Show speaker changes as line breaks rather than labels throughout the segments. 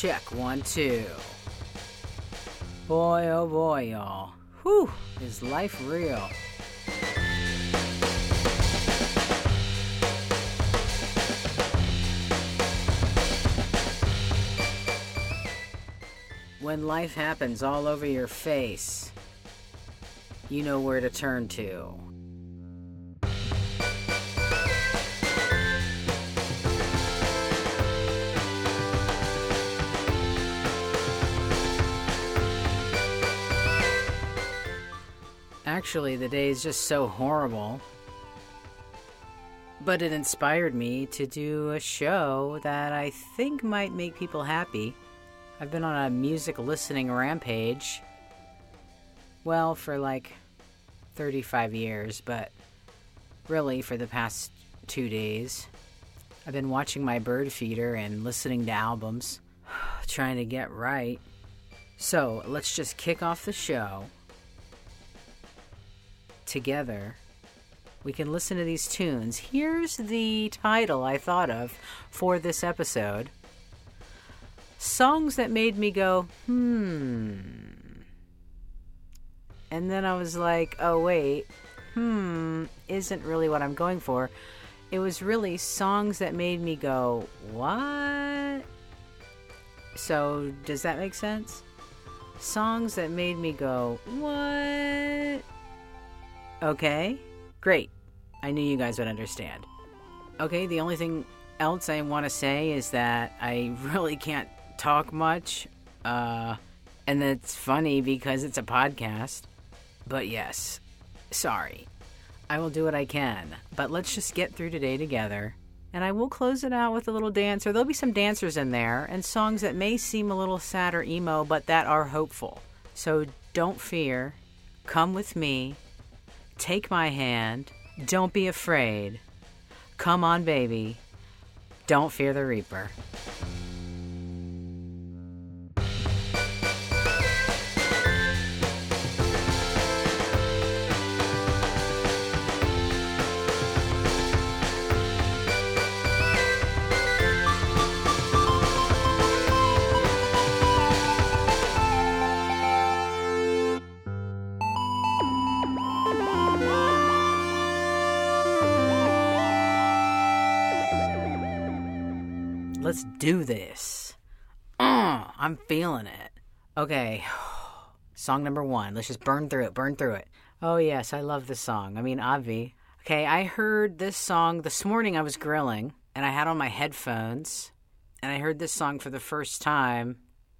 Check one, two. Boy, oh boy, y'all. Whew, is life real? When life happens all over your face, you know where to turn to. Actually, the day is just so horrible. But it inspired me to do a show that I think might make people happy. I've been on a music listening rampage. Well, for like 35 years, but really for the past two days. I've been watching my bird feeder and listening to albums, trying to get right. So let's just kick off the show together. We can listen to these tunes. Here's the title I thought of for this episode Songs that made me go, hmm. And then I was like, oh, wait, hmm, isn't really what I'm going for. It was really songs that made me go, what? So, does that make sense? Songs that made me go, what? Okay, great. I knew you guys would understand. Okay, the only thing else I want to say is that I really can't talk much. Uh, and it's funny because it's a podcast. But yes, sorry. I will do what I can. But let's just get through today together. And I will close it out with a little dance, or There'll be some dancers in there and songs that may seem a little sad or emo, but that are hopeful. So don't fear. Come with me Take my hand. Don't be afraid. Come on, baby. Don't fear the Reaper. Let's do this. Uh, I'm feeling it. Okay. Song number one. Let's just burn through it, burn through it. Oh, yes, I love this song. I mean, Avi. Okay, I heard this song this morning. I was grilling and I had on my headphones and I heard this song for the first time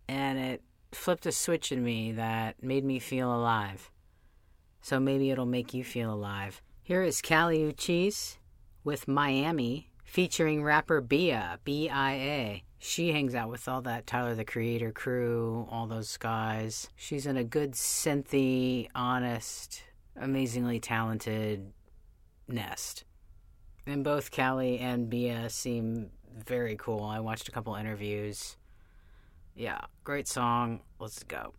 and it flipped a switch in me that made me feel alive. So maybe it'll make you feel alive. Here is Kali Uchis with Miami featuring rapper Bia, B I A. She hangs out with all that Tyler the Creator crew, all those guys. She's in a good synthy, honest, amazingly talented nest. And both Kali and Bia seem very cool. I watched a couple interviews. Yeah, great song. Let's go.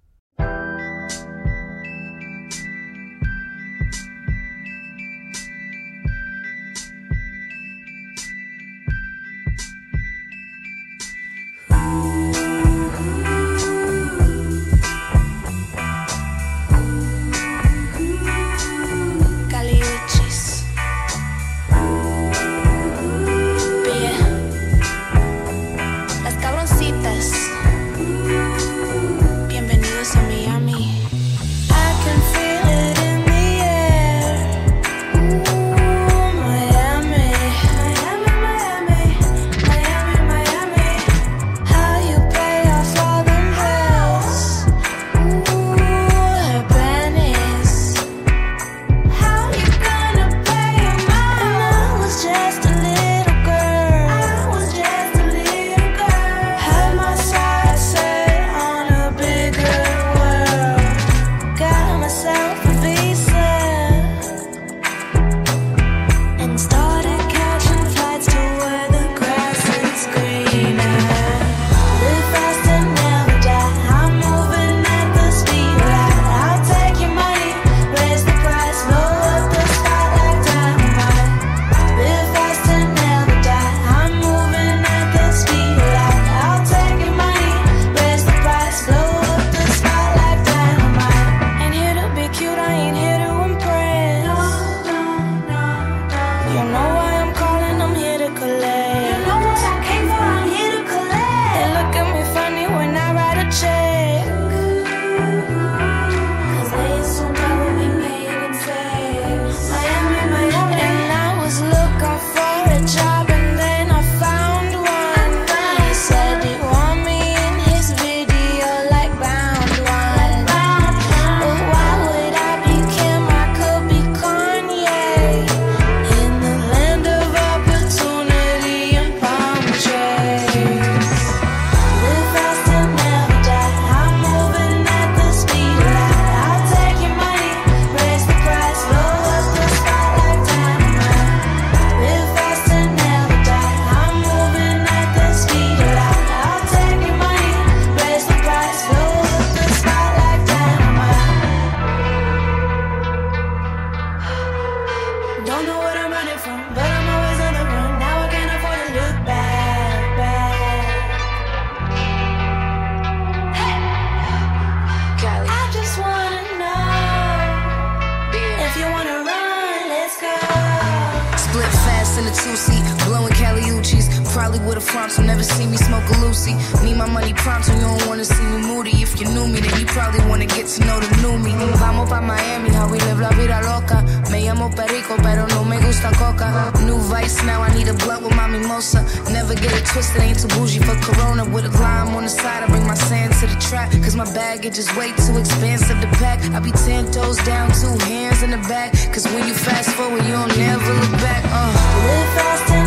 To know the new me. Vamos pa Miami, how we live la vida loca. Me llamo Perico, pero no me gusta coca. New vice, now I need a blunt with my mimosa. Never get it twisted, ain't too bougie for Corona. With a lime on the side, I bring my sand to the track. Cause my baggage is way too expensive to pack. I be ten toes down, two hands in the back. Cause when you fast forward, you don't never look back. Uh.
Live fast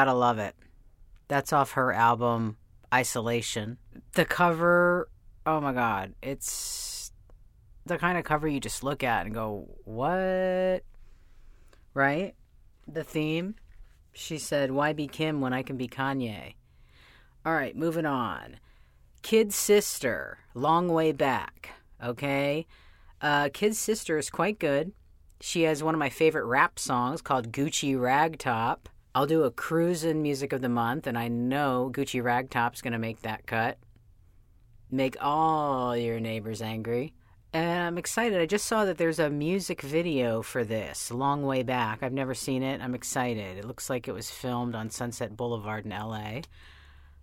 gotta love it. That's off her album Isolation. The cover, oh my god, it's the kind of cover you just look at and go, what? Right? The theme, she said, why be Kim when I can be Kanye? All right, moving on. Kid Sister, Long Way Back. Okay? Uh, Kid Sister is quite good. She has one of my favorite rap songs called Gucci Ragtop. I'll do a cruisin' music of the month, and I know Gucci Ragtop's gonna make that cut. Make all your neighbors angry. And I'm excited. I just saw that there's a music video for this, Long Way Back. I've never seen it. I'm excited. It looks like it was filmed on Sunset Boulevard in LA.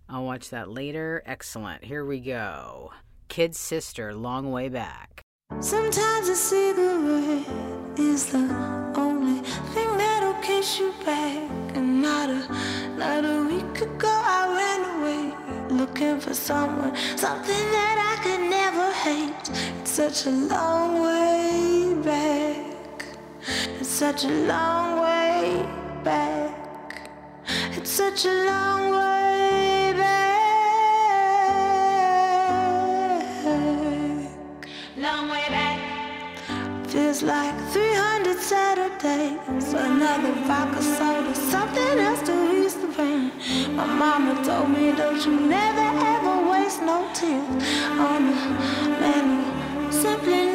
I'll watch that later. Excellent. Here we go. Kid Sister, Long Way Back.
Sometimes a cigarette is the that'll you back. And not a, not a week ago, I ran away looking for someone, something that I could never hate. It's such a long way back. It's such a long way back. It's such a long way Feels like 300 Saturdays. Another vodka soda, something else to ease the pain. My mama told me, don't you never ever waste no tears on a man who simply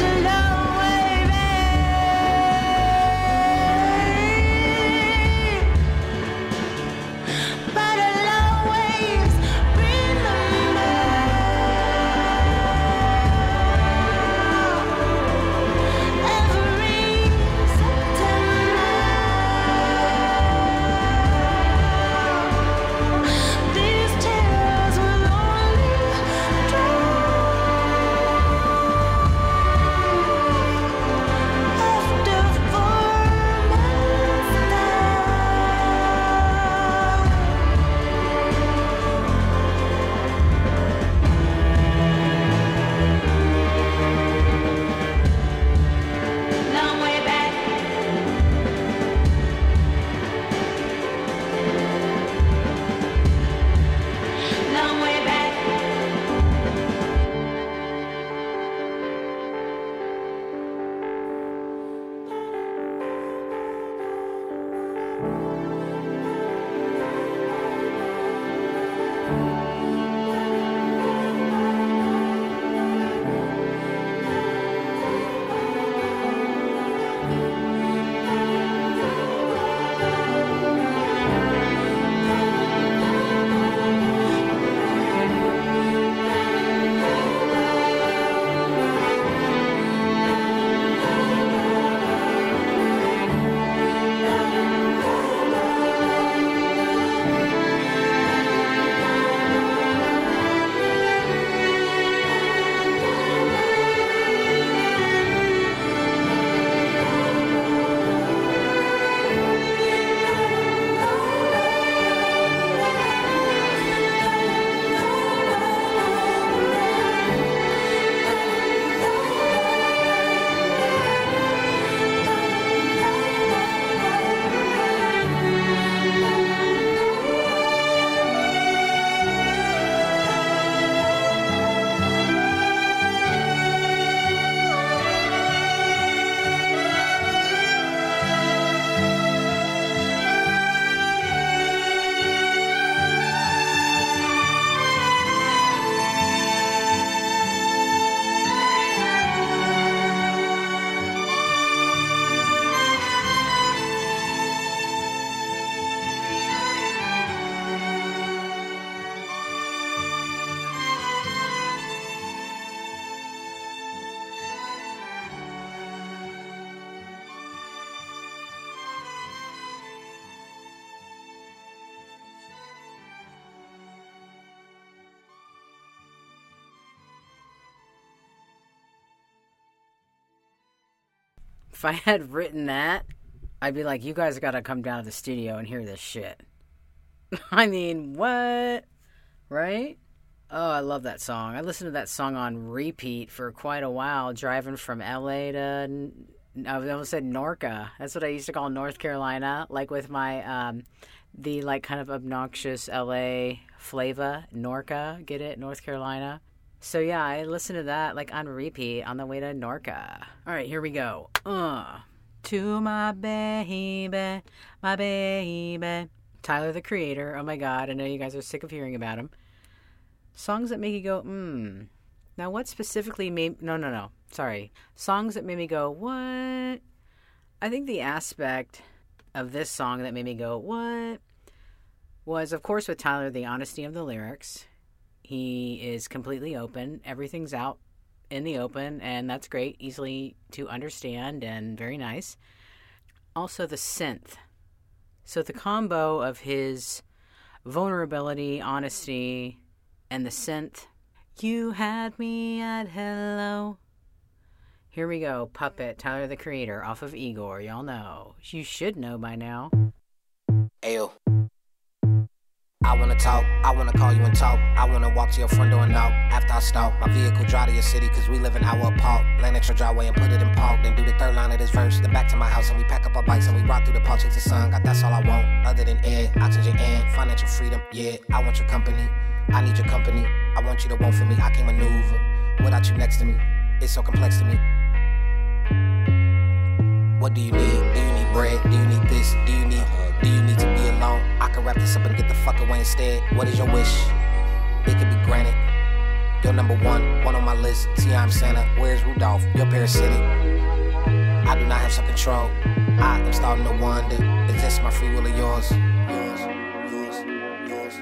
back. It's
if I had written that, I'd be like, you guys got to come down to the studio and hear this shit. I mean, what? Right? Oh, I love that song. I listened to that song on repeat for quite a while, driving from LA to. I almost said Norca. That's what I used to call North Carolina, like with my um, the like kind of obnoxious LA flavor, Norca. Get it, North Carolina. So yeah, I listened to that like on repeat on the way to Norca. All right, here we go. Uh, to my baby, my baby. Tyler the Creator. Oh my God, I know you guys are sick of hearing about him. Songs that make you go, hmm. Now, what specifically made. No, no, no. Sorry. Songs that made me go, what? I think the aspect of this song that made me go, what? Was, of course, with Tyler, the honesty of the lyrics. He is completely open. Everything's out in the open, and that's great, easily to understand, and very nice. Also, the synth. So, the combo of his vulnerability, honesty, and the synth. You had me at hello. Here we go, Puppet, Tyler the Creator, off of Igor. Y'all know. You should know by now.
Ayo. I wanna talk, I wanna call you and talk. I wanna walk to your front door and knock. After I stop, my vehicle drive to your city, cause we live an hour apart. Land at your driveway and put it in park. Then do the third line of this verse. Then back to my house and we pack up our bikes and we ride through the park, chase the sun. God, that's all I want. Other than air, oxygen, and financial freedom. Yeah, I want your company. I need your company. I want you to want for me. I can maneuver without you next to me. It's so complex to me. What do you need? Do you need bread? Do you need this? Do you need? Do you need to? I can wrap this up and get the fuck away instead. What is your wish? It could be granted. You're number one, one on my list. See, I'm Santa. Where's Rudolph? You're parasitic. I do not have some control. I am starting to wonder. Is this my free will or yours? Yours, yours, yours.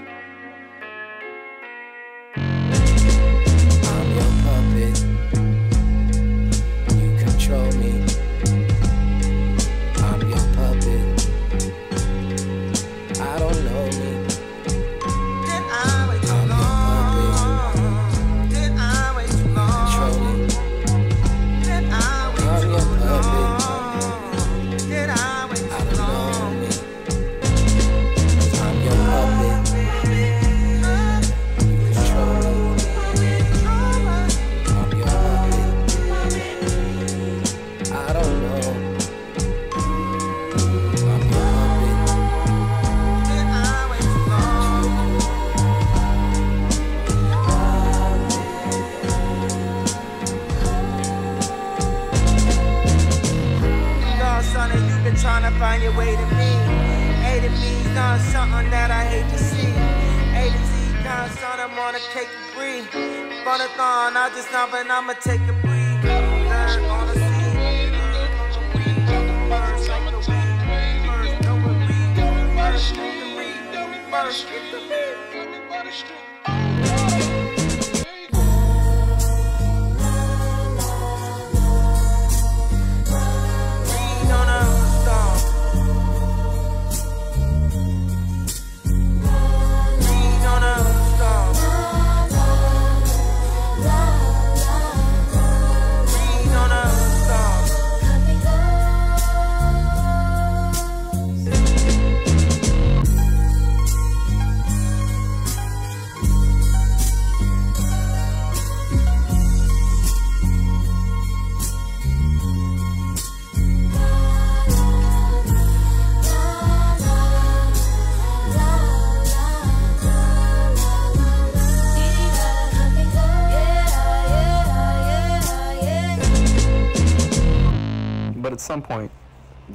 On a breathe. Funathon, I just know, but I'ma take a breathe. Learn on the. First, like the weed.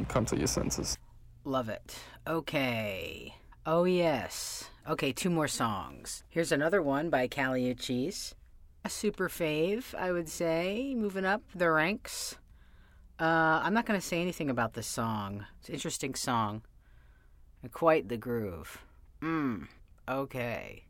Come to your senses.
Love it. Okay. Oh, yes. Okay, two more songs. Here's another one by Kali Uchis. A super fave, I would say, moving up the ranks. Uh, I'm not going to say anything about this song. It's an interesting song. Quite the groove. Mmm. Okay.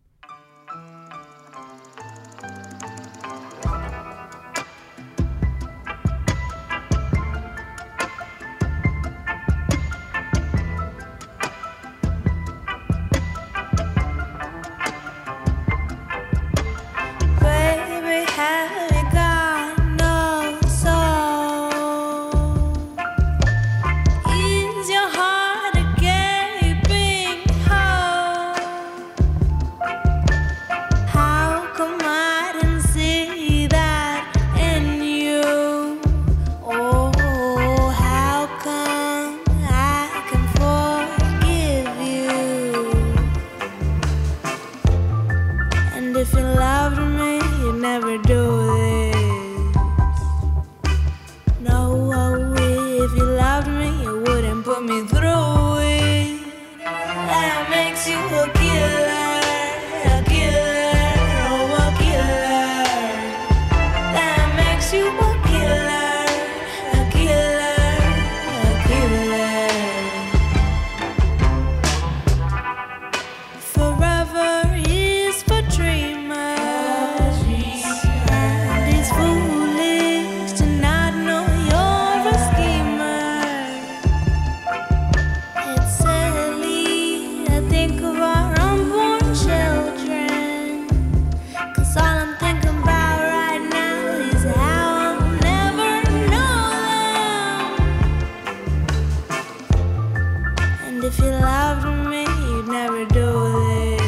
if you loved me, you'd
never
do this.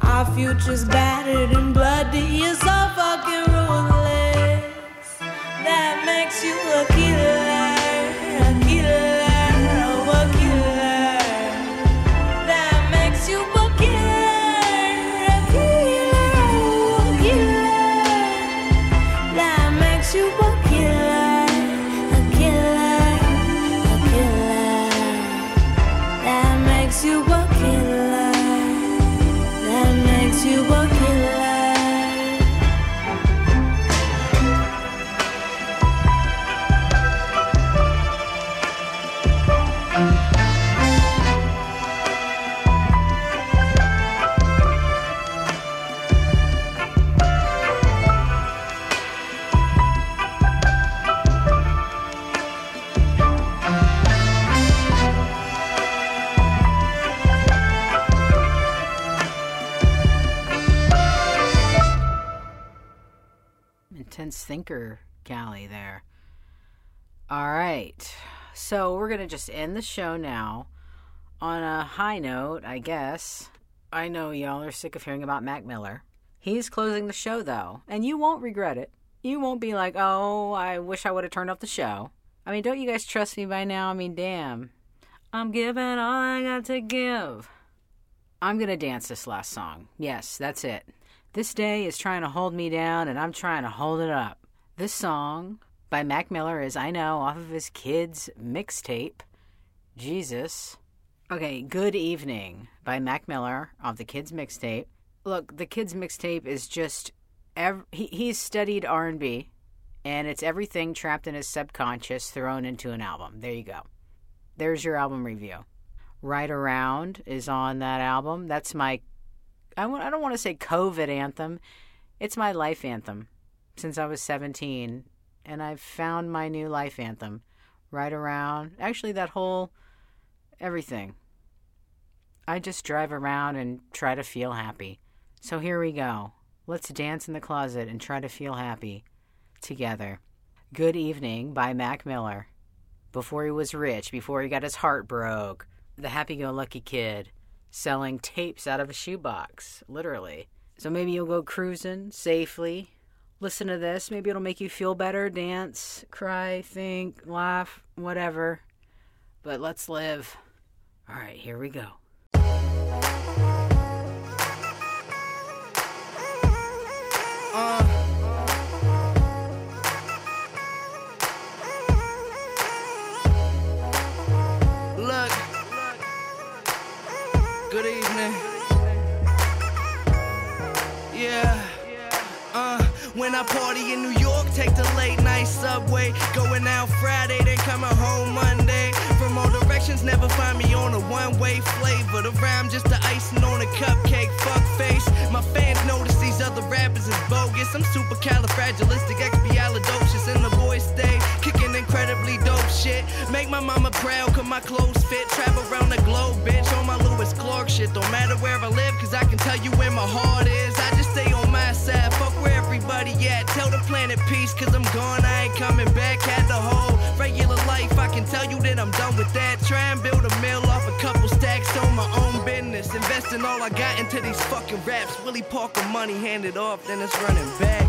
Our future's battered and bloody, you're so fucking ruthless. That makes you look
thinker Callie there. All right. So we're going to just end the show now on a high note, I guess. I know y'all are sick of hearing about Mac Miller. He's closing the show, though, and you won't regret it. You won't be like, oh, I wish I would have turned off the show. I mean, don't you guys trust me by now? I mean, damn. I'm giving all I got to give. I'm going to dance this last song. Yes, that's it. This day is trying to hold me down, and I'm trying to hold it up. This song by Mac Miller is I Know off of his kids' mixtape, Jesus. Okay, Good Evening by Mac Miller off the kids' mixtape. Look, the kids' mixtape is just ev- he, he's studied R&B and it's everything trapped in his subconscious thrown into an album. There you go. There's your album review. Right Around is on that album. That's my I w- I don't want to say COVID anthem. It's my life anthem since I was 17 and I've found my new life anthem. Right around. Actually, that whole everything. I just drive around and try to feel happy. So here we go. Let's dance in the closet and try to feel happy together. Good Evening by Mac Miller. Before he was rich, before he got his heart broke, the happy go lucky kid selling tapes out of a shoebox, literally. So maybe you'll go cruising safely listen to this. Maybe it'll make you feel better, dance, cry, think, laugh, whatever. But let's live. All right, here we go.
Uh. I party in New York, take the late night subway. Going out Friday, then coming home Monday. From all directions, never find me on a one way flavor. The rhyme just the icing on a cupcake, fuck face. My fans notice these other rappers is bogus. I'm super califragilisticexpialidocious, and the boys stay kicking incredibly dope shit. Make my mama proud, cause my clothes fit. Travel around the globe, bitch, on peace, cause I'm gone, I ain't coming back. Had the whole regular life, I can tell you that I'm done with that. Try and build a mill off a couple stacks on my own business. Investing all I got into these fucking raps. Willie Parker money handed off, then it's running back.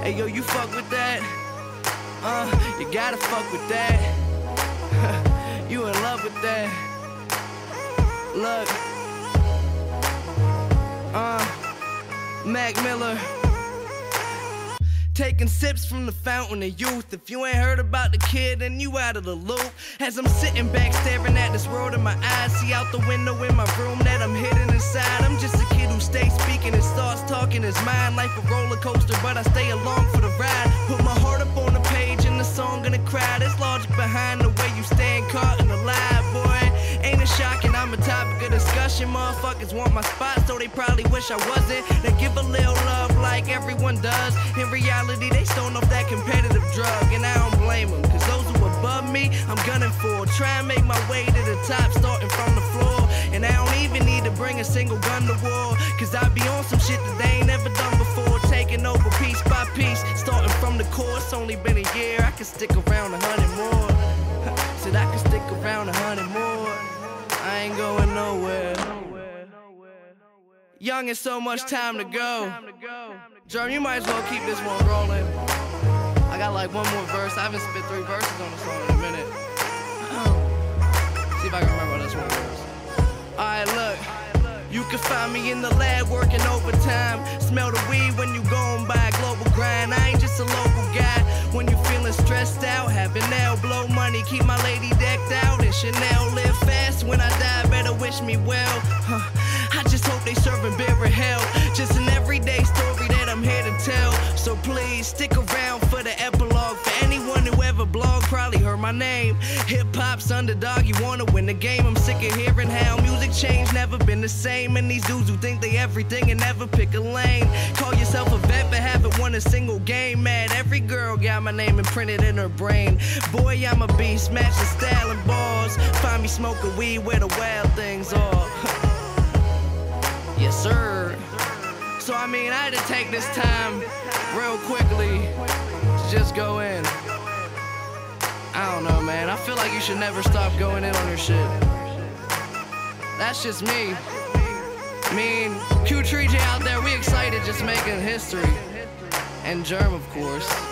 hey yo, you fuck with that? Uh, you gotta fuck with that. you in love with that? Look. Uh, Mac Miller. Taking sips from the fountain of youth. If you ain't heard about the kid, then you out of the loop. As I'm sitting back staring at this world in my eyes, see out the window in my room that I'm hidden inside. I'm just a kid who stays speaking his thoughts, talking his mind. Life a roller coaster, but I stay along for the ride. Put my heart up on the page and the song the crowd. There's logic behind the way you stand caught in the lie, boy. Shocking? I'm a topic of discussion. Motherfuckers want my spot, so they probably wish I wasn't. They give a little love like everyone does. In reality, they stone off that competitive drug, and I don't blame them. Cause those who above me, I'm gunning for. Try and make my way to the top, starting from the floor. And I don't even need to bring a single gun to war. Cause I be on some shit that they ain't never done before. Taking over piece by piece, starting from the core. It's only been a year, I can stick around a hundred more. Said I can stick around a hundred more. Ain't going nowhere. Young and so much time to go. Jerm, you might as well keep this one rolling. I got like one more verse. I haven't spit three verses on the song in a minute. See if I can remember this one verse. Alright, look. You can find me in the lab working overtime. Smell the weed when you going by global grind. I ain't just a local guy. When you're feeling stressed out, having now blow money, keep my lady decked out. And Chanel live fast. When I die, better wish me well. Huh. I just hope they serving beer and hell. Just an everyday story that I'm here to tell. So please stick around for the epilogue. For anyone who ever blog, probably heard my name. Hip hop's underdog, you wanna win the game. I'm sick of hearing how music changed, never been the same. And these dudes who think they everything and never pick a lane. Call yourself a vet won a single game. Mad, every girl got my name imprinted in her brain. Boy, I'm a beast, smashing style and balls. Find me smoking weed where the wild things are. Yes, sir. So So I mean, I had to take this time real quickly to just go in. I don't know, man. I feel like you should never stop going in on your shit. That's just me. I mean, Q3J out there, we excited just making history. And Jerm, of course.